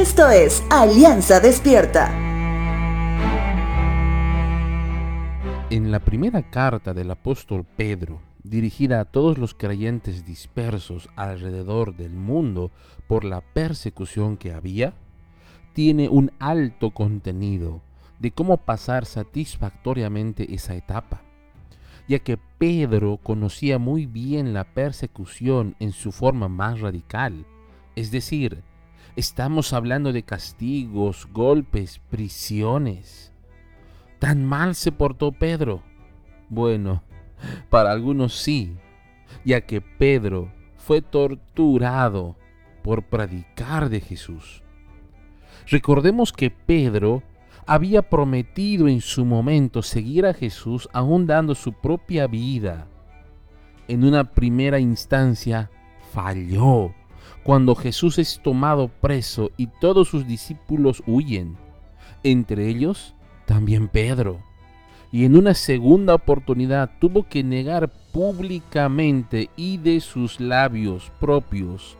Esto es Alianza Despierta. En la primera carta del apóstol Pedro, dirigida a todos los creyentes dispersos alrededor del mundo por la persecución que había, tiene un alto contenido de cómo pasar satisfactoriamente esa etapa, ya que Pedro conocía muy bien la persecución en su forma más radical, es decir, estamos hablando de castigos, golpes, prisiones. ¿Tan mal se portó Pedro? Bueno, para algunos sí, ya que Pedro fue torturado por predicar de Jesús. Recordemos que Pedro había prometido en su momento seguir a Jesús aún dando su propia vida. En una primera instancia falló cuando Jesús es tomado preso y todos sus discípulos huyen, entre ellos también Pedro. Y en una segunda oportunidad tuvo que negar públicamente y de sus labios propios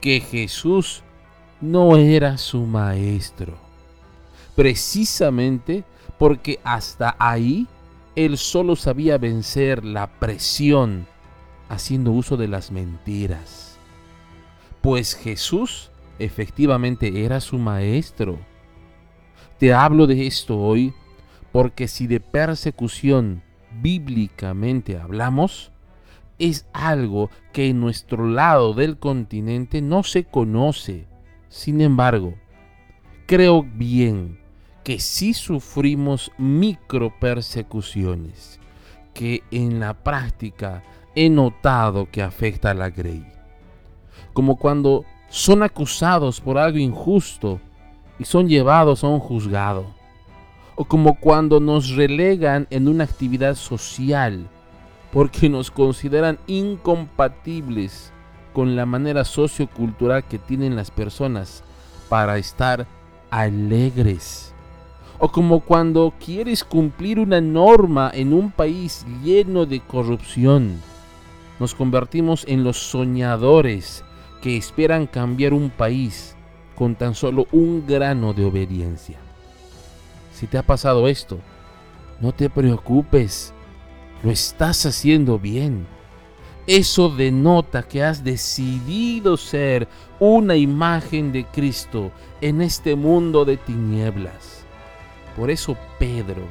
que Jesús no era su maestro. Precisamente porque hasta ahí él solo sabía vencer la presión haciendo uso de las mentiras. Pues Jesús efectivamente era su maestro. Te hablo de esto hoy porque si de persecución bíblicamente hablamos, es algo que en nuestro lado del continente no se conoce. Sin embargo, creo bien que sí sufrimos micro persecuciones, que en la práctica he notado que afecta a la Grey. Como cuando son acusados por algo injusto y son llevados a un juzgado. O como cuando nos relegan en una actividad social porque nos consideran incompatibles con la manera sociocultural que tienen las personas para estar alegres. O como cuando quieres cumplir una norma en un país lleno de corrupción. Nos convertimos en los soñadores esperan cambiar un país con tan solo un grano de obediencia. Si te ha pasado esto, no te preocupes lo estás haciendo bien. Eso denota que has decidido ser una imagen de Cristo en este mundo de tinieblas. Por eso Pedro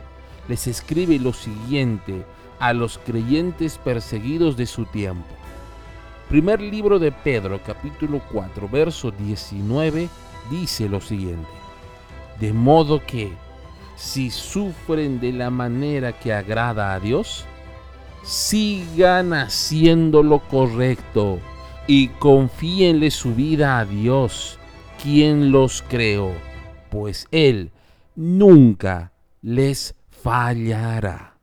les escribe lo siguiente a los creyentes perseguidos de su tiempo. Primer libro de Pedro, capítulo 4, verso 19, dice lo siguiente. De modo que, si sufren de la manera que agrada a Dios, sigan haciendo lo correcto y confíenle su vida a Dios, quien los creó, pues Él nunca les fallará.